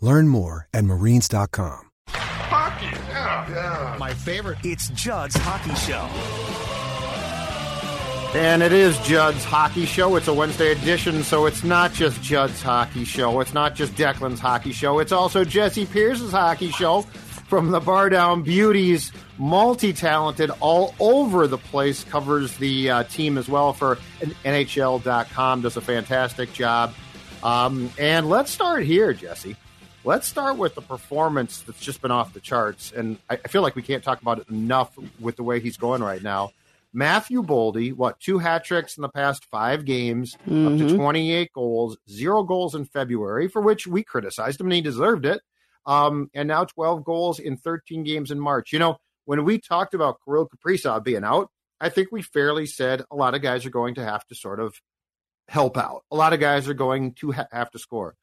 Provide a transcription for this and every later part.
Learn more at marines.com. Hockey, yeah, yeah. My favorite. It's Judd's Hockey Show. And it is Judd's Hockey Show. It's a Wednesday edition, so it's not just Judd's Hockey Show. It's not just Declan's Hockey Show. It's also Jesse Pierce's Hockey Show from the Bar Down Beauties. Multi talented, all over the place, covers the uh, team as well for NHL.com. Does a fantastic job. Um, and let's start here, Jesse. Let's start with the performance that's just been off the charts. And I, I feel like we can't talk about it enough with the way he's going right now. Matthew Boldy, what, two hat tricks in the past five games, up to 28 goals, zero goals in February, for which we criticized him and he deserved it. Um, and now 12 goals in 13 games in March. You know, when we talked about Kirill Kaprizov being out, I think we fairly said a lot of guys are going to have to sort of help out. A lot of guys are going to ha- have to score.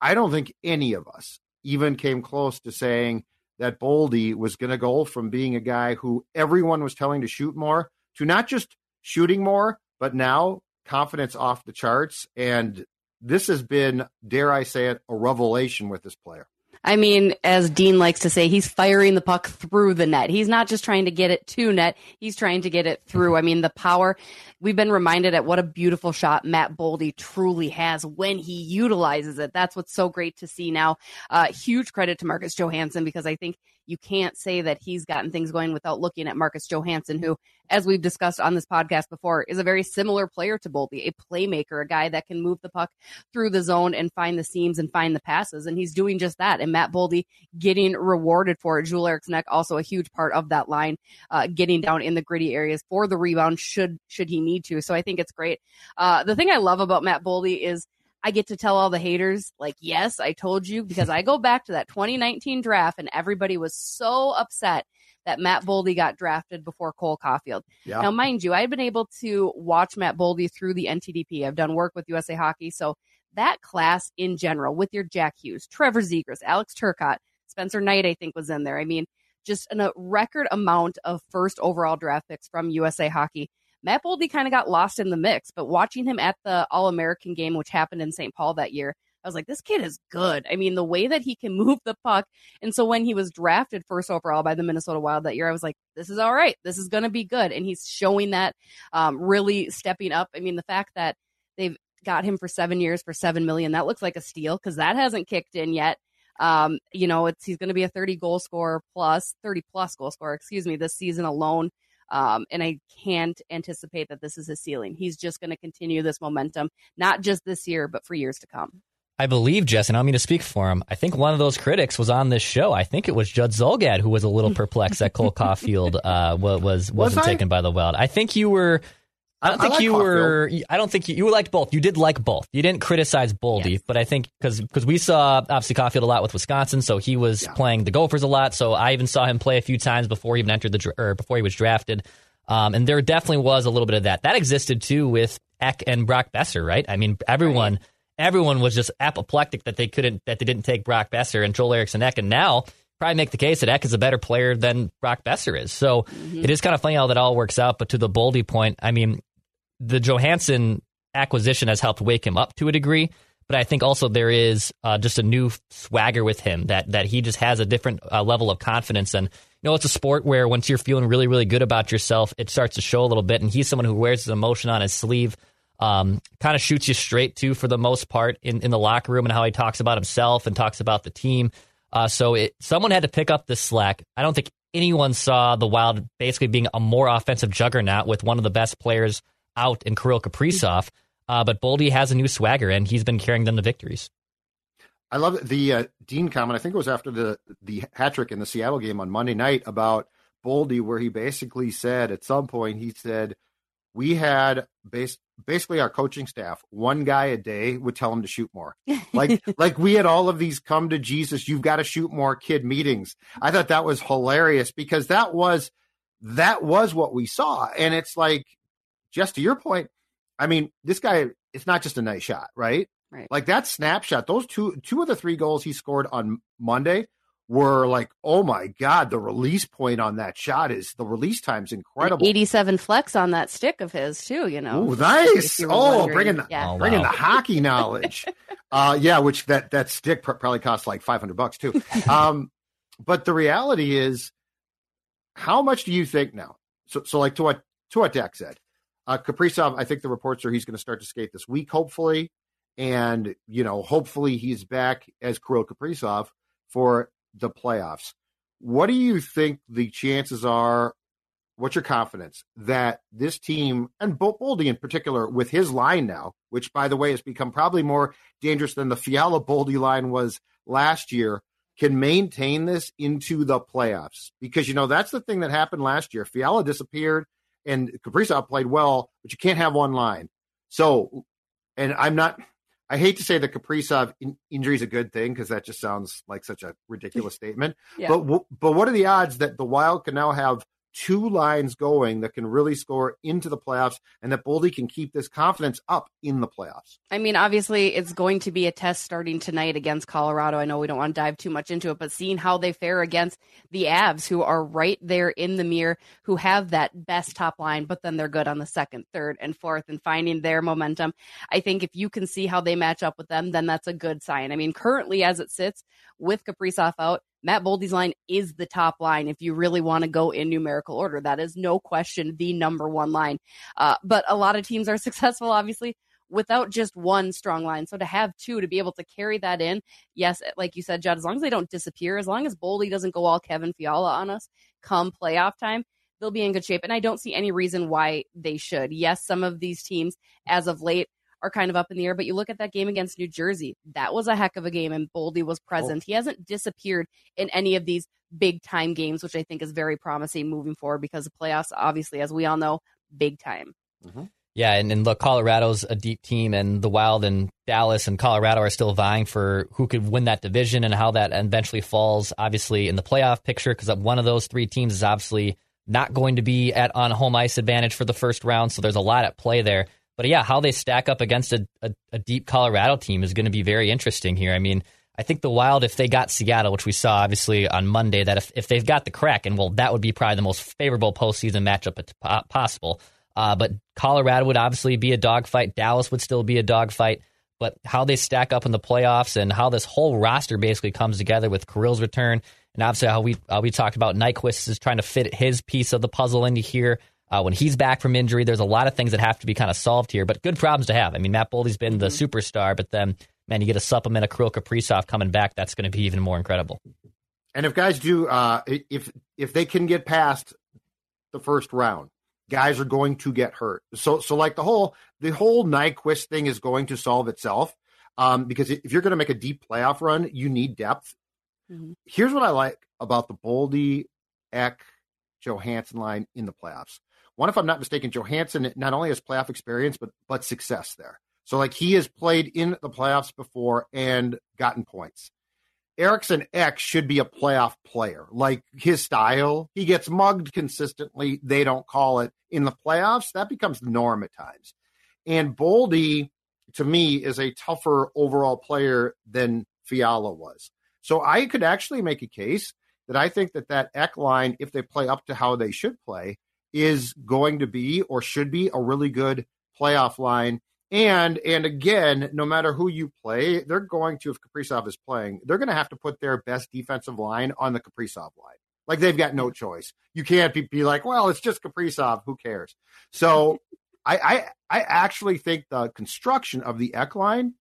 I don't think any of us even came close to saying that Boldy was going to go from being a guy who everyone was telling to shoot more to not just shooting more, but now confidence off the charts. And this has been, dare I say it, a revelation with this player. I mean, as Dean likes to say, he's firing the puck through the net. He's not just trying to get it to net, he's trying to get it through. I mean, the power, we've been reminded at what a beautiful shot Matt Boldy truly has when he utilizes it. That's what's so great to see now. Uh, huge credit to Marcus Johansson because I think you can't say that he's gotten things going without looking at Marcus Johansson, who, as we've discussed on this podcast before, is a very similar player to Boldy, a playmaker, a guy that can move the puck through the zone and find the seams and find the passes. And he's doing just that. And Matt Boldy getting rewarded for it. Joel Eriksson also a huge part of that line, uh, getting down in the gritty areas for the rebound should should he need to. So I think it's great. Uh, the thing I love about Matt Boldy is I get to tell all the haters, like, yes, I told you, because I go back to that 2019 draft and everybody was so upset that Matt Boldy got drafted before Cole Caufield. Yeah. Now, mind you, I've been able to watch Matt Boldy through the NTDP. I've done work with USA Hockey. So that class in general, with your Jack Hughes, Trevor Zegras, Alex Turcotte, Spencer Knight, I think was in there. I mean, just an, a record amount of first overall draft picks from USA Hockey. Matt Boldy kind of got lost in the mix, but watching him at the All American game, which happened in St. Paul that year, I was like, this kid is good. I mean, the way that he can move the puck. And so when he was drafted first overall by the Minnesota Wild that year, I was like, this is all right. This is going to be good. And he's showing that, um, really stepping up. I mean, the fact that they've got him for seven years for seven million, that looks like a steal because that hasn't kicked in yet. Um, you know, it's he's going to be a 30 goal scorer plus 30 plus goal scorer, excuse me, this season alone. Um, and I can't anticipate that this is his ceiling. He's just going to continue this momentum, not just this year, but for years to come. I believe, Jess, and I don't mean to speak for him. I think one of those critics was on this show. I think it was Judd Zulgad who was a little perplexed that Cole Caufield uh, was, was wasn't I? taken by the Wild. I think you were. I don't I- think like you were. I don't think you, you liked both. You did like both. You didn't criticize Boldy, Yes. but I think because because we saw obviously Caufield a lot with Wisconsin, so he was playing the Gophers a lot. So I even saw him play a few times before he even entered the or before he was drafted. Um, and there definitely was a little bit of that. That existed too with Ek and Brock Boeser, right? I mean, everyone everyone was just apoplectic that they couldn't that they didn't take Brock Boeser and Joel Eriksson Ek, and now probably make the case that Ek is a better player than Brock Boeser is. So it is kind of funny how that all works out. But to the Boldy point, I mean, the Johansson acquisition has helped wake him up to a degree. But I think also there is uh, just a new swagger with him that that he just has a different uh, level of confidence. And you know, it's a sport where once you're feeling really, really good about yourself, it starts to show a little bit. And he's someone who wears his emotion on his sleeve, um, kind of shoots you straight too for the most part in, in the locker room and how he talks about himself and talks about the team. Uh, so it, someone had to pick up this slack. I don't think anyone saw the Wild basically being a more offensive juggernaut with one of the best players out in Kirill Kaprizov. Uh, but Boldy has a new swagger, and he's been carrying them to victories. I love the uh, Dean comment. I think it was after the the hat trick in the Seattle game on Monday night about Boldy, where he basically said at some point he said we had base, basically our coaching staff one guy a day would tell him to shoot more like like we had all of these come to jesus you've got to shoot more kid meetings i thought that was hilarious because that was that was what we saw and it's like just to your point i mean this guy it's not just a nice shot right Right. like that snapshot those two two of the three goals he scored on monday were like oh my god the release point on that shot is the release time's incredible 87 flex on that stick of his too, you know. Ooh, nice! you Oh, wondering. bringing the yeah. Oh, bringing wow. the hockey knowledge. uh, yeah, which that that stick pr- probably costs like five hundred bucks too. Um, but the reality is, how much do you think now? So, so like to what to what Dak said, uh, Kaprizov. I think the reports are he's going to start to skate this week, hopefully, and you know, hopefully he's back as Kirill Kaprizov for the playoffs. What do you think the chances are what's your confidence that this team and Bo- Boldy in particular with his line now, which by the way has become probably more dangerous than the Fiala Boldy line was last year, can maintain this into the playoffs? Because you know that's the thing that happened last year. Fiala disappeared and Kaprizov played well, but you can't have one line. So, and I'm not. I hate to say that Kaprizov in, injury is a good thing because that just sounds like such a ridiculous statement. Yeah. But but what are the odds that the Wild can now have two lines going that can really score into the playoffs, and that Boldy can keep this confidence up in the playoffs? I mean, obviously, it's going to be a test starting tonight against Colorado. I know we don't want to dive too much into it, but seeing how they fare against the Avs, who are right there in the mirror, who have that best top line, but then they're good on the second, third, and fourth, and finding their momentum. I think if you can see how they match up with them, then that's a good sign. I mean, currently, as it sits with Kaprizov out, Matt Boldy's line is the top line. If you really want to go in numerical order, that is no question the number one line. Uh, but a lot of teams are successful, obviously, without just one strong line. So to have two, to be able to carry that in, yes, like you said, Judd, as long as they don't disappear, as long as Boldy doesn't go all Kevin Fiala on us come playoff time, they'll be in good shape. And I don't see any reason why they should. Yes, some of these teams, as of late, are kind of up in the air, but you look at that game against New Jersey. That was a heck of a game, and Boldy was oh. present. He hasn't disappeared in any of these big time games, which I think is very promising moving forward because the playoffs, obviously, as we all know, big time. Mm-hmm. Yeah, and, and look, Colorado's a deep team, and the Wild and Dallas and Colorado are still vying for who could win that division and how that eventually falls, obviously, in the playoff picture, because one of those three teams is obviously not going to be at on home ice advantage for the first round, so there's a lot at play there. But yeah, how they stack up against a, a, a deep Colorado team is going to be very interesting here. I mean, I think the Wild, if they got Seattle, which we saw obviously on Monday, that if, if they've got the Kraken, well, that would be probably the most favorable postseason matchup possible. Uh, but Colorado would obviously be a dogfight. Dallas would still be a dogfight. But how they stack up in the playoffs and how this whole roster basically comes together with Kirill's return, and obviously how we uh, we talked about Nyquist is trying to fit his piece of the puzzle into here. Uh, when he's back from injury, there's a lot of things that have to be kind of solved here, but good problems to have. I mean, Matt Boldy's been the superstar, but then, man, you get a supplement of Kirill Kaprizov coming back. That's going to be even more incredible. And if guys do, uh, if if they can get past the first round, guys are going to get hurt. So so like the whole the whole Nyquist thing is going to solve itself. Um, because if you're going to make a deep playoff run, you need depth. Mhm. Here's what I like about the Boldy, Ek, Johansson line in the playoffs. One, if I'm not mistaken, Johansson not only has playoff experience but but success there. So like he has played in the playoffs before and gotten points. Eriksson Ek should be a playoff player. Like his style, he gets mugged consistently. They don't call it in the playoffs. That becomes the norm at times. And Boldy, to me, is a tougher overall player than Fiala was. So I could actually make a case that I think that that Ek line, if they play up to how they should play, is going to be or should be a really good playoff line. And and again, no matter who you play, they're going to if Kaprizov is playing, they're going to have to put their best defensive line on the Kaprizov line. Like they've got no choice. You can't be, be like, well, it's just Kaprizov. Who cares? So I, I I actually think the construction of the Ek line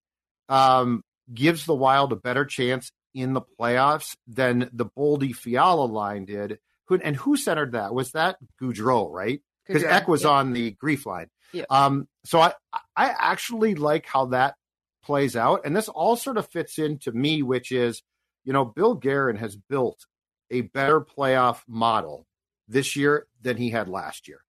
um, gives the Wild a better chance in the playoffs than the Boldy Fiala line did. Who, and who centered that? Was that Gaudreau, right? Because Ek was yeah. on the grief line. Yeah. Um, so I, I actually like how that plays out. And this all sort of fits into me, which is, you know, Bill Guerin has built a better playoff model this year than he had last year.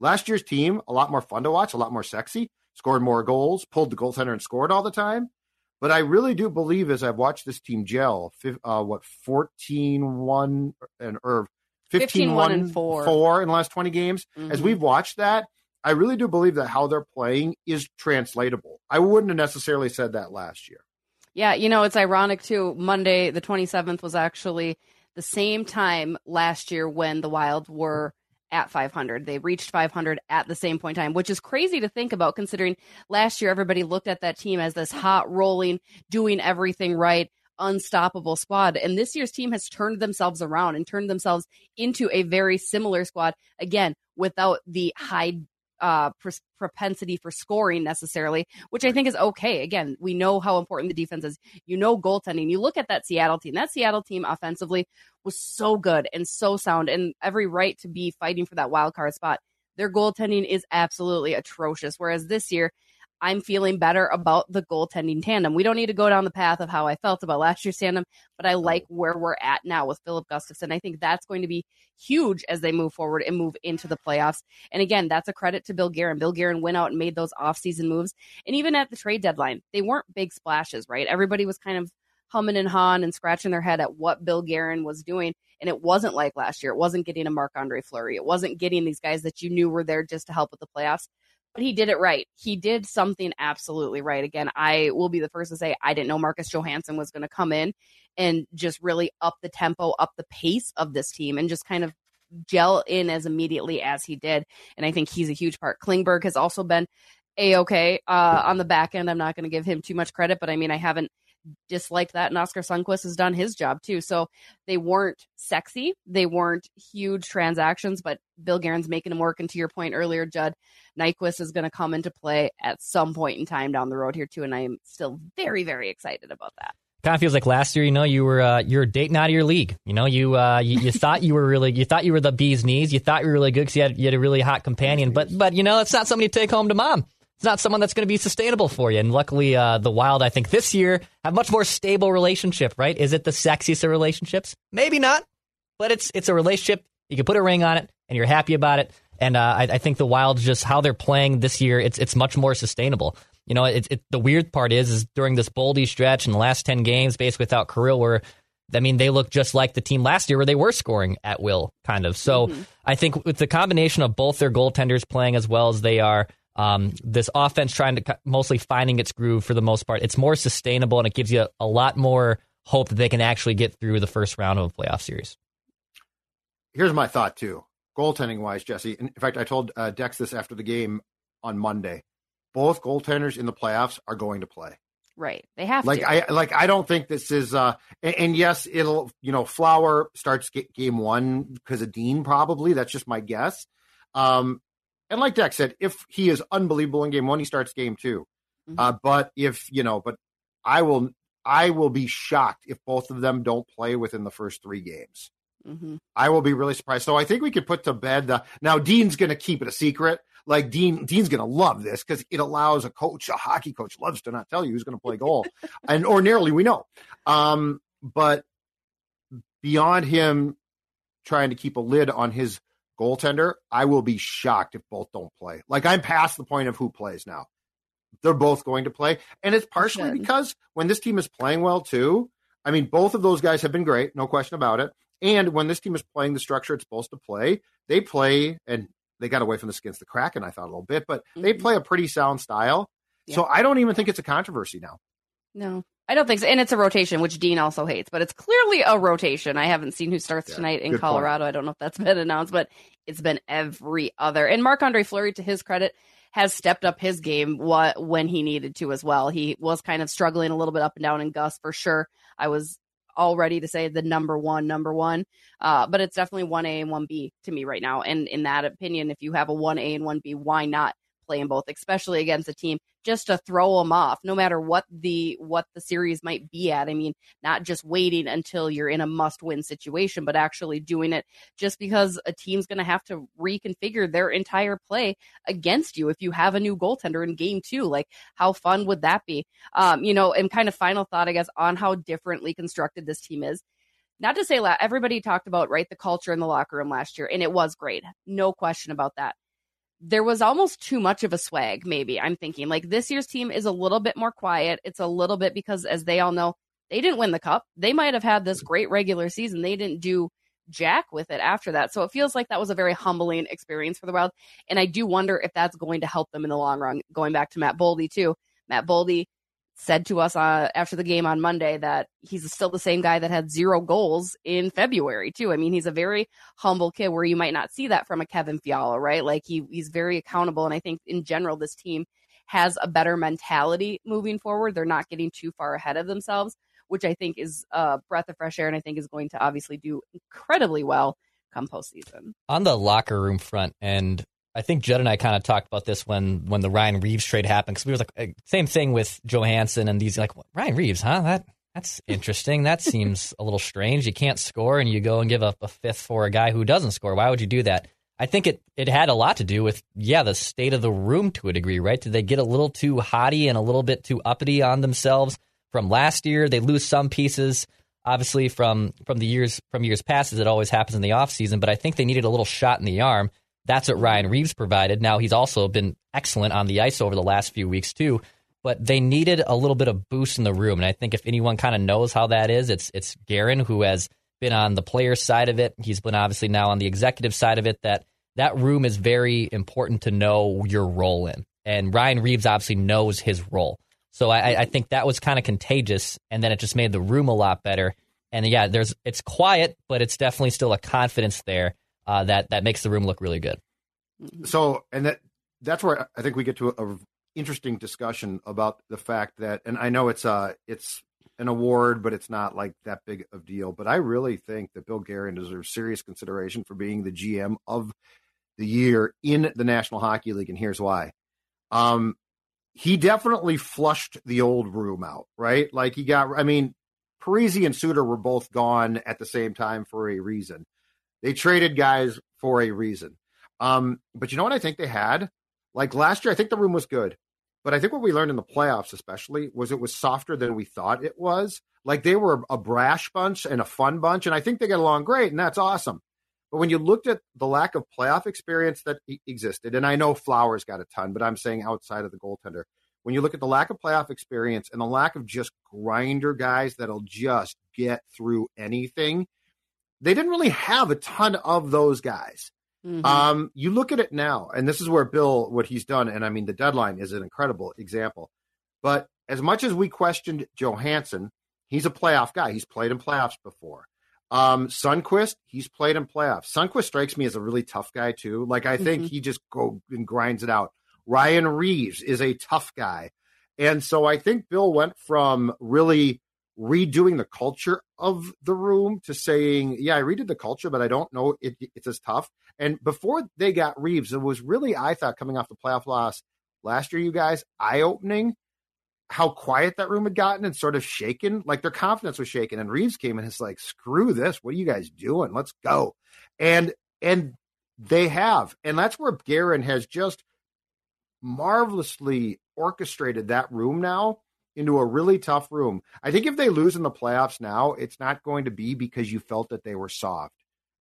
Last year's team, a lot more fun to watch, a lot more sexy, scored more goals, pulled the goaltender and scored all the time. But I really do believe as I've watched this team gel, uh, what, 14 1 and or 15 1 and four. 4 in the last 20 games. As Mhm. we've watched that, I really do believe that how they're playing is translatable. I wouldn't have necessarily said that last year. Yeah, you know, it's ironic too. Monday, the 27th, was actually the same time last year when the Wild were at 500. They reached 500 at the same point in time, which is crazy to think about considering last year everybody looked at that team as this hot, rolling, doing everything right, unstoppable squad. And this year's team has turned themselves around and turned themselves into a very similar squad, again, without the high uh, pr- propensity for scoring necessarily, which I think is okay. Again, we know how important the defense is. You know, goaltending. You look at that Seattle team. That Seattle team offensively was so good and so sound, and every right to be fighting for that wild card spot. Their goaltending is absolutely atrocious. Whereas this year, I'm feeling better about the goaltending tandem. We don't need to go down the path of how I felt about last year's tandem, but I like where we're at now with Filip Gustavsson. I think that's going to be huge as they move forward and move into the playoffs. And again, that's a credit to Bill Guerin. Bill Guerin went out and made those offseason moves. And even at the trade deadline, they weren't big splashes, right? Everybody was kind of humming and hawing and scratching their head at what Bill Guerin was doing. And it wasn't like last year. It wasn't getting a Marc Andre Fleury. It wasn't getting these guys that you knew were there just to help with the playoffs but he did it right. He did something absolutely right. Again, I will be the first to say I didn't know Marcus Johansson was going to come in and just really up the tempo, up the pace of this team, and just kind of gel in as immediately as he did. And I think he's a huge part. Klingberg has also been a okay uh, on the back end. I'm not going to give him too much credit, but I mean, I haven't disliked that. And Oskar Sundqvist has done his job too. So they weren't sexy, they weren't huge transactions, but Bill Guerin's making them work. And to your point earlier, Judd, Nyquist is going to come into play at some point in time down the road here too, and I am still very, very excited about that. Kind of feels like last year, you know, you were uh, you were dating out of your league. You know, you uh, you, you thought you were really you thought you were the bee's knees. You thought you were really good because you had you had a really hot companion. But but you know, it's not somebody to take home to mom. It's not someone that's going to be sustainable for you. And luckily, uh, the Wild, I think this year have much more stable relationship. Right? Is it the sexiest of relationships? Maybe not, but it's it's a relationship. You can put a ring on it, and you're happy about it. And uh, I, I think the Wild just how they're playing this year, it's it's much more sustainable. You know, it, it, the weird part is, is during this boldy stretch in the last 10 games, basically without Kirill, where, I mean, they look just like the team last year where they were scoring at will, kind of. So Mm-hmm. I think with the combination of both their goaltenders playing as well as they are, um, this offense trying to mostly finding its groove for the most part, it's more sustainable and it gives you a, a lot more hope that they can actually get through the first round of a playoff series. Here's my thought too, goaltending wise, Jesse. In fact, I told uh, Dex this after the game on Monday. Both goaltenders in the playoffs are going to play. Right. They have like to. I like I don't think this is uh and, and yes it'll you know Flower starts ga- game one because of Dean probably that's just my guess um and like Dex said if he is unbelievable in game one he starts game 2 Mhm. uh but if you know but I will I will be shocked if both of them don't play within the first three games. Hmm I will be really surprised. So I think we could put to bed the now Dean's going to keep it a secret. Like Dean Dean's going to love this because it allows a coach, a hockey coach, loves to not tell you who's going to play goal, and ordinarily we know. Um, but beyond him trying to keep a lid on his goaltender, I will be shocked if both don't play. Like I'm past the point of who plays now. They're both going to play, and it's partially Good. because when this team is playing well too. I mean, both of those guys have been great, no question about it. And when this team is playing the structure it's supposed to play, they play and they got away from the skins the Kraken, I thought a little bit, but they Mhm. play a pretty sound style. So I don't even think it's a controversy now. No, I don't think so. And it's a rotation, which Dean also hates, but it's clearly a rotation. I haven't seen who starts Yeah, tonight in good point. Colorado. I don't know if that's been announced, but it's been every other. And Marc Andre Fleury, to his credit, has stepped up his game what when he needed to as well. He was kind of struggling a little bit up and down in Gus for sure. I was all ready to say the number one, number one. Uh, but it's definitely one A and one B to me right now. And in that opinion, if you have a one A and one B, why not play in both, especially against a team just to throw them off, no matter what the what the series might be at. I mean, not just waiting until you're in a must-win situation, but actually doing it just because a team's going to have to reconfigure their entire play against you if you have a new goaltender in game two. Like, how fun would that be? Um, you know, and kind of final thought, I guess, on how differently constructed this team is not to say everybody talked about right the culture in the locker room last year and it was great no question about that there was almost too much of a swag maybe i'm thinking. Like this year's team is a little bit more quiet. It's a little bit because as they all know they didn't win the cup. They might have had this great regular season. They didn't do jack with it after that. So it feels like that was a very humbling experience for the wild. And i do wonder if that's going to help them in the long run. Going back to matt boldy too. Matt boldy said to us uh, after the game on Monday that he's still the same guy that had zero goals in February too. I mean, he's a very humble kid where you might not see that from a Kevin Fiala, right? Like he he's very accountable, and I think in general this team has a better mentality moving forward. They're not getting too far ahead of themselves, which I think is a breath of fresh air, and I think is going to obviously do incredibly well come postseason. On the locker room front, and I think Judd and I kind of talked about this when when the Ryan Reaves trade happened because we were like eh, same thing with Johansson and these like Ryan Reaves, huh? That that's interesting. That seems a little strange. You can't score and you go and give up a fifth for a guy who doesn't score. Why would you do that? I think it it had a lot to do with yeah the state of the room to a degree, right? Did they get a little too haughty and a little bit too uppity on themselves from last year? They lose some pieces obviously from from the years from years past as it always happens in the offseason, but I think they needed a little shot in the arm that's what Ryan Reaves provided. Now he's also been excellent on the ice over the last few weeks too. But they needed a little bit of boost in the room, and I think if anyone kind of knows how that is, it's it's Guerin who has been on the player side of it. He's been obviously now on the executive side of it. That that room is very important to know your role in, and Ryan Reaves obviously knows his role. So I, I think that was kind of contagious, and then it just made the room a lot better. And yeah, there's it's quiet, but it's definitely still a confidence there uh, that that makes the room look really good. So, and that that's where I think we get to a, a interesting discussion about the fact that, and I know it's uh it's an award, but it's not like that big of deal. But I really think that Bill Guerin deserves serious consideration for being the GM of the year in the National Hockey League, and here's why. Um, he definitely flushed the old room out, right? Like he got, I mean, Parise and Suter were both gone at the same time for a reason. They traded guys for a reason. Um, but you know what I think they had? Like last year, I think the room was good. But I think what we learned in the playoffs, especially, was it was softer than we thought it was. Like they were a brash bunch and a fun bunch, and I think they get along great, and that's awesome. But when you looked at the lack of playoff experience that existed, and I know Flowers got a ton, but I'm saying outside of the goaltender, when you look at the lack of playoff experience and the lack of just grinder guys that'll just get through anything, they didn't really have a ton of those guys. Mm-hmm. Um, you look at it now, and this is where Bill, what he's done, and I mean, the deadline is an incredible example. But as much as we questioned Johansson, he's a playoff guy. He's played in playoffs before. Um, Sundqvist, he's played in playoffs. Sundqvist strikes me as a really tough guy too. Like I think mm-hmm. he just go and grinds it out. Ryan Reaves is a tough guy. And so I think Bill went from really redoing the culture of the room to saying, yeah, I redid the culture, but I don't know it, it's as tough. And before they got Reaves, it was really, I thought, coming off the playoff loss last year, you guys, eye opening how quiet that room had gotten and sort of shaken. Like their confidence was shaken. And Reaves came and it's like, screw this. What are you guys doing? Let's go. And, and they have. And that's where Guerin has just marvelously orchestrated that room now into a really tough room. I think if they lose in the playoffs now, it's not going to be because you felt that they were soft.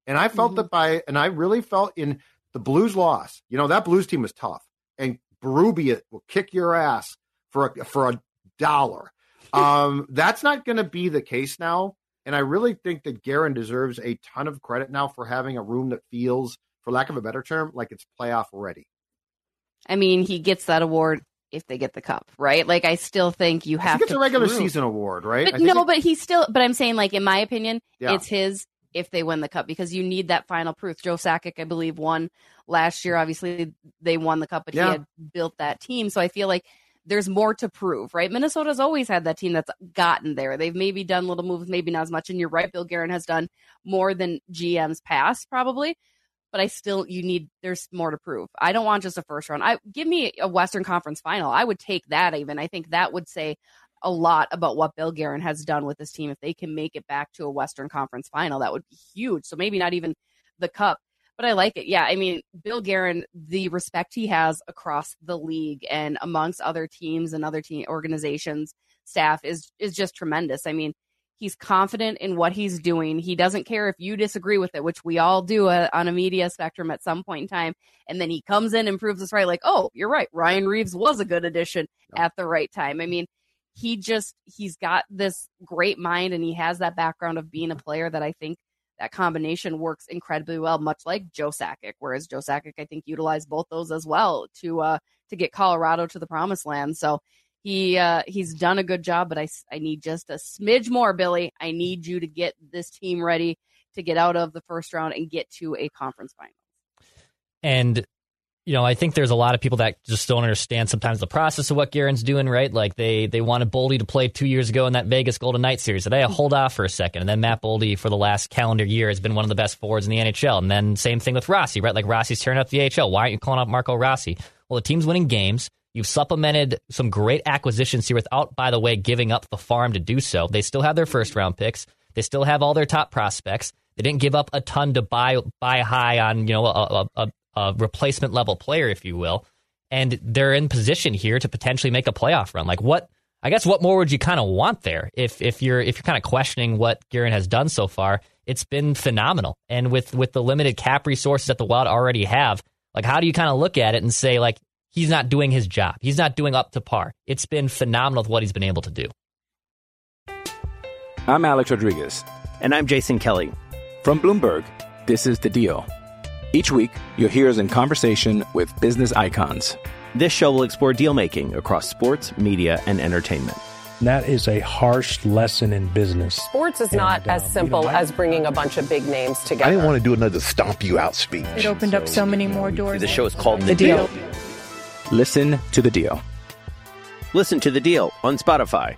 And I felt mm-hmm. that by, and I really felt in the Blues loss, you know, that Blues team was tough. And Berube will kick your ass for a, for a dollar. Um, that's not going to be the case now. And I really think that Guerin deserves a ton of credit now for having a room that feels, for lack of a better term, like it's playoff ready. I mean, he gets that award if they get the cup, right? Like I still think you have think to. It's a regular prove. season award, right? But no, it... but he's still. But I'm saying, like in my opinion, yeah. it's his if they win the cup because you need that final proof. Joe Sakic, I believe, won last year. Obviously, they won the cup, but yeah. he had built that team. So I feel like there's more to prove, right? Minnesota's always had that team that's gotten there. They've maybe done little moves, maybe not as much. And you're right, Bill Guerin has done more than GM's past, probably. But I still you need there's more to prove. I don't want just a first round. I give me a Western Conference final. I would take that even. I think that would say a lot about what Bill Guerin has done with this team. If they can make it back to a Western Conference final, that would be huge. So maybe not even the cup, but I like it. Yeah, I mean, Bill Guerin, the respect he has across the league and amongst other teams and other team organizations, staff is is just tremendous. I mean, he's confident in what he's doing. He doesn't care if you disagree with it, which we all do uh, on a media spectrum at some point in time. And then he comes in and proves us right. Like, oh, you're right. Ryan Reaves was a good addition at the right time. I mean, he just he's got this great mind and he has that background of being a player that I think that combination works incredibly well, much like Joe Sakic. Whereas Joe Sakic, I think, utilized both those as well to uh, to get Colorado to the promised land. So he uh, he's done a good job, but I I need just a smidge more, Billy. I need you to get this team ready to get out of the first round and get to a conference final. And you know, I think there's a lot of people that just don't understand sometimes the process of what Guerin's doing, right? Like they they wanted Boldy to play two years ago in that Vegas Golden Knights series. They hold off for a second. And then Matt Boldy for the last calendar year has been one of the best forwards in the NHL. And then same thing with Rossi, right? Like Rossi's turning up the AHL. Why aren't you calling up Marco Rossi? Well, the team's winning games. You've supplemented some great acquisitions here without, by the way, giving up the farm to do so. They still have their first round picks. They still have all their top prospects. They didn't give up a ton to buy buy high on you know a, a, a replacement level player, if you will, and they're in position here to potentially make a playoff run. Like what? I guess what more would you kind of want there if if you're if you're kind of questioning what Guerin has done so far? It's been phenomenal, and with with the limited cap resources that the Wild already have, like how do you kind of look at it and say like he's not doing his job, he's not doing up to par? It's been phenomenal with what he's been able to do. I'm Alex Rodriguez, and I'm Jason Kelly from Bloomberg. This is the Deal. Each week, you'll hear us in conversation with business icons. This show will explore deal making across sports, media, and entertainment. That is a harsh lesson in business. Sports is not and, uh, as simple you know, as bringing a bunch of big names together. I didn't want to do another stomp you out speech. It opened so, up so many more doors. The show is called The, the deal. deal. Listen to the deal. Listen to the deal on Spotify.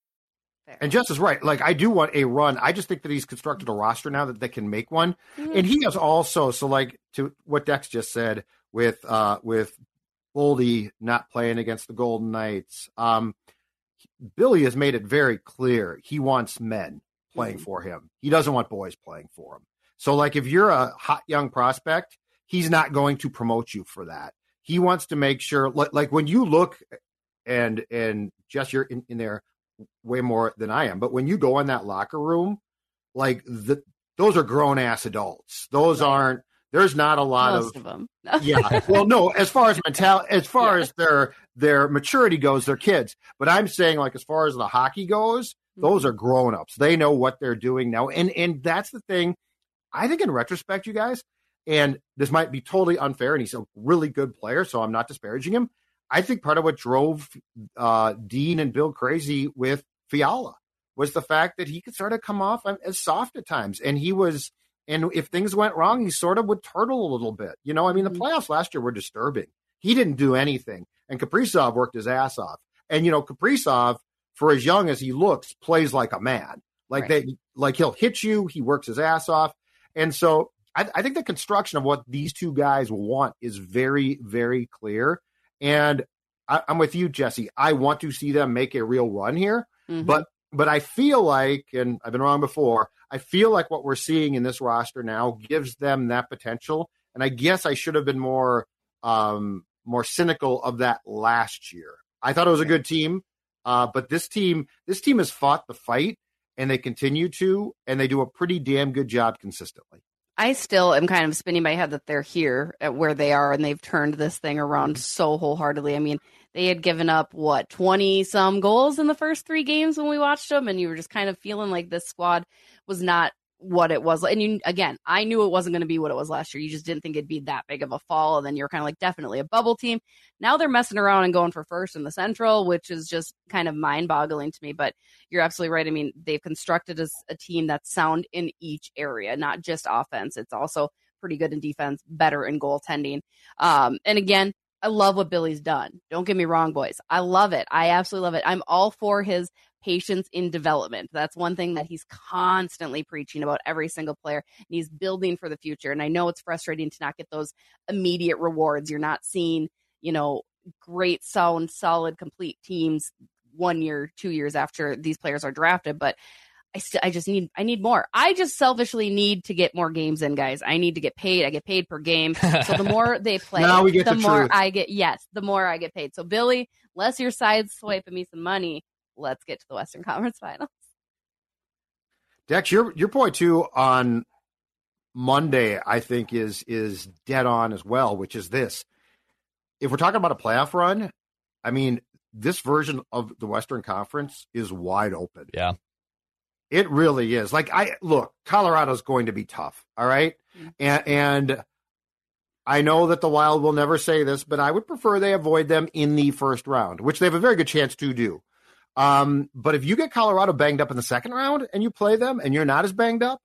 And Jess is right. Like I do want a run. I just think that he's constructed a roster now that they can make one. Mm-hmm. And he has also so like to what Dex just said with uh with Boldy not playing against the Golden Knights. Um Billy has made it very clear he wants men playing mm-hmm. for him. He doesn't want boys playing for him. So like if you're a hot young prospect, he's not going to promote you for that. He wants to make sure like, like when you look and and Jess you're in, in there way more than I am. But when you go in that locker room, like the those are grown ass adults. Those right. aren't. There's not a lot Most of, of them. yeah. Well, no. As far as mental, as far yeah. as their their maturity goes, they're kids. But I'm saying, like, as far as the hockey goes, mm-hmm. those are grown ups. They know what they're doing now, and and that's the thing. I think in retrospect, you guys, and this might be totally unfair, and he's a really good player, so I'm not disparaging him. I think part of what drove uh, Dean and Bill crazy with Fiala was the fact that he could sort of come off as soft at times, and he was. And if things went wrong, he sort of would turtle a little bit. You know, I mean, the mm-hmm. playoffs last year were disturbing. He didn't do anything, and Kaprizov worked his ass off. And you know, Kaprizov, for as young as he looks, plays like a man. Like right. they, like he'll hit you. He works his ass off, and so I, I think the construction of what these two guys want is very, very clear. And I, am with you, Jesse. I want to see them make a real run here, mm-hmm. but but I feel like, and I've been wrong before. I feel like what we're seeing in this roster now gives them that potential. And I guess I should have been more um, more cynical of that last year. I thought it was a good team, uh, but this team this team has fought the fight, and they continue to, and they do a pretty damn good job consistently. I still am kind of spinning my head that they're here at where they are and they've turned this thing around mm-hmm. so wholeheartedly. I mean, they had given up what 20 some goals in the first 3 games when we watched them and you were just kind of feeling like this squad was not what it was. And you, again, I knew it wasn't going to be what it was last year. You just didn't think it'd be that big of a fall. And then you're kind of like, definitely a bubble team. Now they're messing around and going for first in the Central, which is just kind of mind boggling to me. But you're absolutely right. I mean, they've constructed a, a team that's sound in each area, not just offense. It's also pretty good in defense, better in goaltending. Um, and again, I love what Billy's done. Don't get me wrong, boys. I love it. I absolutely love it. I'm all for his patience in development. That's one thing that he's constantly preaching about every single player. And he's building for the future. And I know it's frustrating to not get those immediate rewards. You're not seeing, you know, great, sound, solid, complete teams one year, two years after these players are drafted. But I st- I just need I need more. I just selfishly need to get more games in, guys. I need to get paid. I get paid per game. So the more they play, now we get the, the more. I get. Yes, the more I get paid. So Billy, less you're side swiping me some money, let's get to the Western Conference Finals. Dex, your your point too on Monday, I think is is dead on as well, which is this. If we're talking about a playoff run, I mean, this version of the Western Conference is wide open. Yeah. It really is. Like I look, Colorado's going to be tough. All right? Mm-hmm. And and I know that the Wild will never say this, but I would prefer they avoid them in the first round, which they have a very good chance to do. Um, but if you get Colorado banged up in the second round and you play them and you're not as banged up,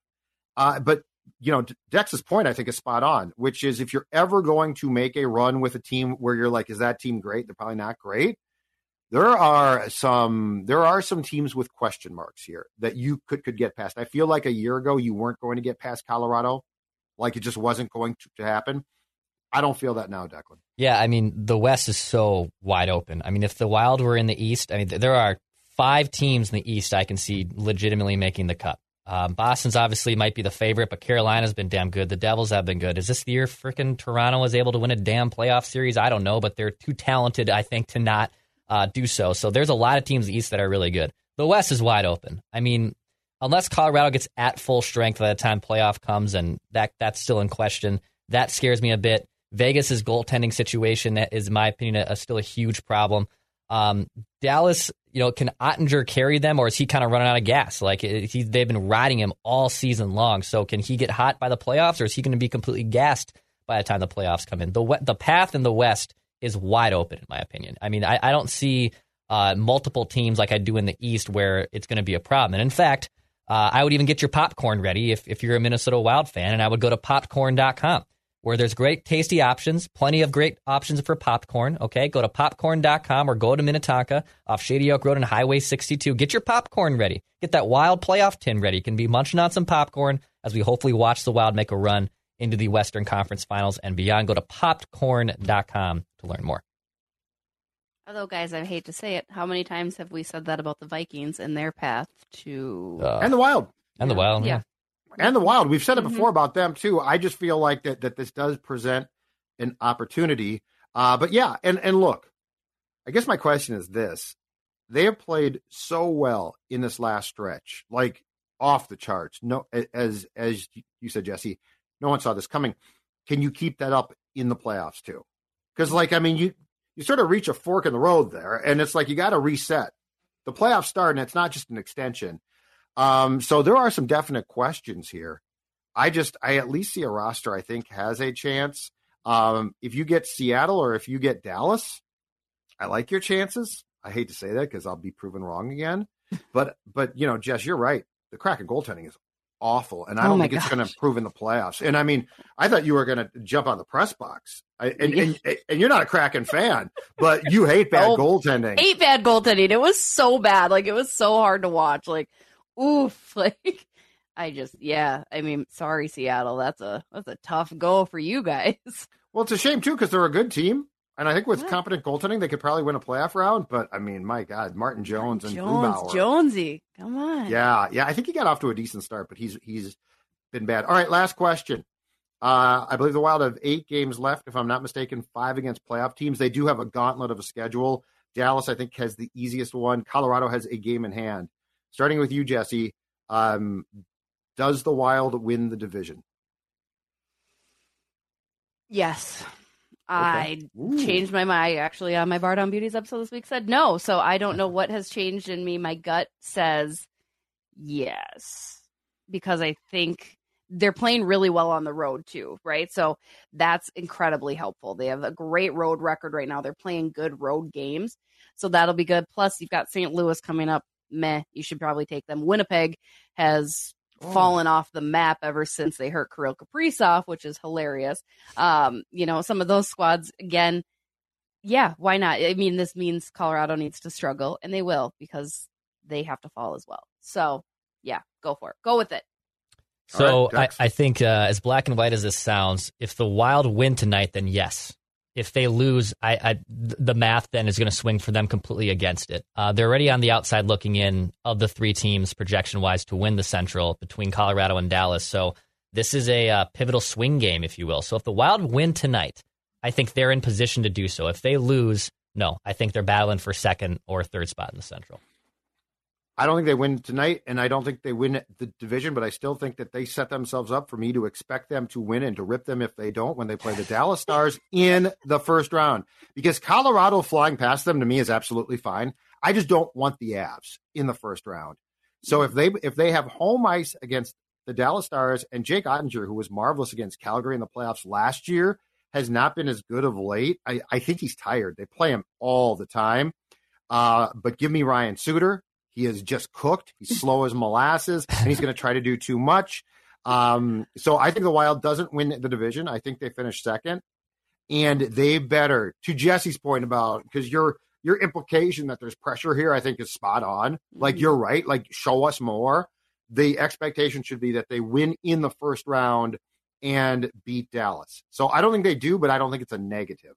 uh, but you know, Dex's point I think is spot on, which is if you're ever going to make a run with a team where you're like, is that team great? They're probably not great. There are some there are some teams with question marks here that you could could get past. I feel like a year ago you weren't going to get past Colorado, like it just wasn't going to, to happen. I don't feel that now, Declan. Yeah, I mean the West is so wide open. I mean, if the Wild were in the East, I mean there are five teams in the East I can see legitimately making the cut. Um, Boston's obviously might be the favorite, but Carolina's been damn good. The Devils have been good. Is this the year freaking Toronto is able to win a damn playoff series? I don't know, but they're too talented, I think, to not uh, do so. So there's a lot of teams in the East that are really good. The West is wide open. I mean, unless Colorado gets at full strength by the time playoff comes, and that that's still in question, that scares me a bit. Vegas's goaltending situation is, in my opinion, a, a still a huge problem. Um, Dallas, you know, can Oettinger carry them, or is he kind of running out of gas? Like he, they've been riding him all season long. So can he get hot by the playoffs, or is he going to be completely gassed by the time the playoffs come in? The the path in the West is wide open, in my opinion. I mean, I, I don't see uh, multiple teams like I do in the East where it's going to be a problem. And in fact, uh, I would even get your popcorn ready if, if you're a Minnesota Wild fan, and I would go to popcorn.com where there's great tasty options, plenty of great options for popcorn. Okay, go to popcorn.com or go to Minnetonka off Shady Oak Road and Highway 62. Get your popcorn ready. Get that wild playoff tin ready. You can be munching on some popcorn as we hopefully watch the Wild make a run into the Western Conference Finals and beyond. Go to popcorn.com to learn more. Although, guys, I hate to say it, how many times have we said that about the Vikings and their path to Uh, and the Wild. And the Wild, yeah. And the Wild. We've said it Mhm. before about them too. I just feel like that that this does present an opportunity. Uh, but yeah, and and look, I guess my question is this: They have played so well in this last stretch, like off the charts. No, as as you said, Jesse, no one saw this coming. Can you keep that up in the playoffs too? Because like I mean, you you sort of reach a fork in the road there, and it's like you got to reset. The playoffs start, and it's not just an extension. Um, so there are some definite questions here. I just, I at least see a roster I think has a chance. Um, if you get Seattle or if you get Dallas, I like your chances. I hate to say that because I'll be proven wrong again. But, but you know, Jess, you're right. The Kraken goaltending is awful, and I Oh don't my think it's going to improve in the playoffs. And I mean, I thought you were going to jump on the press box, I, and, and and you're not a Kraken fan, but you hate bad Oh, goaltending. Eight bad goaltending. It was so bad. Like it was so hard to watch. Like, oof. Like I just yeah. I mean, sorry, Seattle. That's a that's a tough goal for you guys. Well, it's a shame too because they're a good team, and I think with Yeah. competent goaltending, they could probably win a playoff round. But I mean, my God, Martin Jones and Jones, Grubauer. Jonesy. Come on. Yeah, yeah, I think he got off to a decent start, but he's he's been bad. All right, last question. Uh, I believe the Wild have eight games left, if I'm not mistaken, five against playoff teams. They do have a gauntlet of a schedule. Dallas, I think, has the easiest one. Colorado has a game in hand. Starting with you, Jesse, um, does the Wild win the division? Yes. I Ooh. changed my mind. Actually, on my Bar Down Beauties episode this week said no. So I don't know what has changed in me. My gut says yes. because I think they're playing really well on the road too, right? So that's incredibly helpful. They have a great road record right now. They're playing good road games. So that'll be good. Plus, you've got St. Louis coming up. Meh, you should probably take them. Winnipeg has oh. fallen off the map ever since they hurt Kirill Kaprizov, which is hilarious. Um, you know, some of those squads, again, yeah, why not? I mean, this means Colorado needs to struggle, and they will because they have to fall as well. So, yeah, go for it. Go with it. So right, I, I, think uh, as black and white as this sounds, if the Wild win tonight, then yes. If they lose, I, I the math then is going to swing for them completely against it. Uh, they're already on the outside looking in of the three teams projection wise to win the Central between Colorado and Dallas. So this is a uh, pivotal swing game, if you will. So if the Wild win tonight, I think they're in position to do so. If they lose, no, I think they're battling for second or third spot in the Central. I don't think they win tonight, and I don't think they win the division, but I still think that they set themselves up for me to expect them to win and to rip them if they don't when they play the Dallas Stars in the first round. Because Colorado flying past them to me is absolutely fine. I just don't want the Avs in the first round. So if they if they have home ice against the Dallas Stars and Jake Oettinger, who was marvelous against Calgary in the playoffs last year, has not been as good of late. I, I think he's tired. They play him all the time. Uh, but give me Ryan Suter. He is just cooked. He's slow as molasses, and he's going to try to do too much. Um, so I think the Wild doesn't win the division. I think they finish second, and they better. To Jessi's point about because your your implication that there's pressure here, I think is spot on. Like you're right. Like show us more. The expectation should be that they win in the first round and beat Dallas. So I don't think they do, but I don't think it's a negative.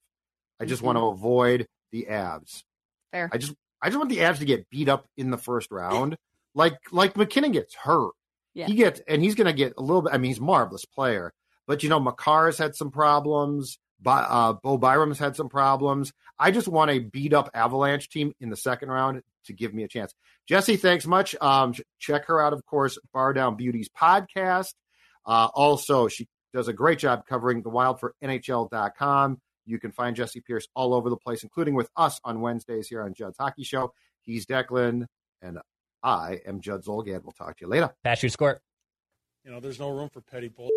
I just mm-hmm. want to avoid the Avs. Fair. I just I just want the Avs to get beat up in the first round, like like MacKinnon gets hurt. Yeah. He gets and he's going to get a little bit. I mean, he's a marvelous player, but you know, Makar's had some problems. Uh, Bo Byram's had some problems. I just want a beat up Avalanche team in the second round to give me a chance. Jessi, thanks much. Um, check her out, of course, Bar Down Beauties podcast. Uh, also, she does a great job covering the Wild for NHL.com. You can find Jessi Pierce all over the place, including with us on Wednesdays here on Judd's Hockey Show. He's Declan, and I am Judd Zulgad. We'll talk to you later. Pass your score. You know, there's no room for petty bull.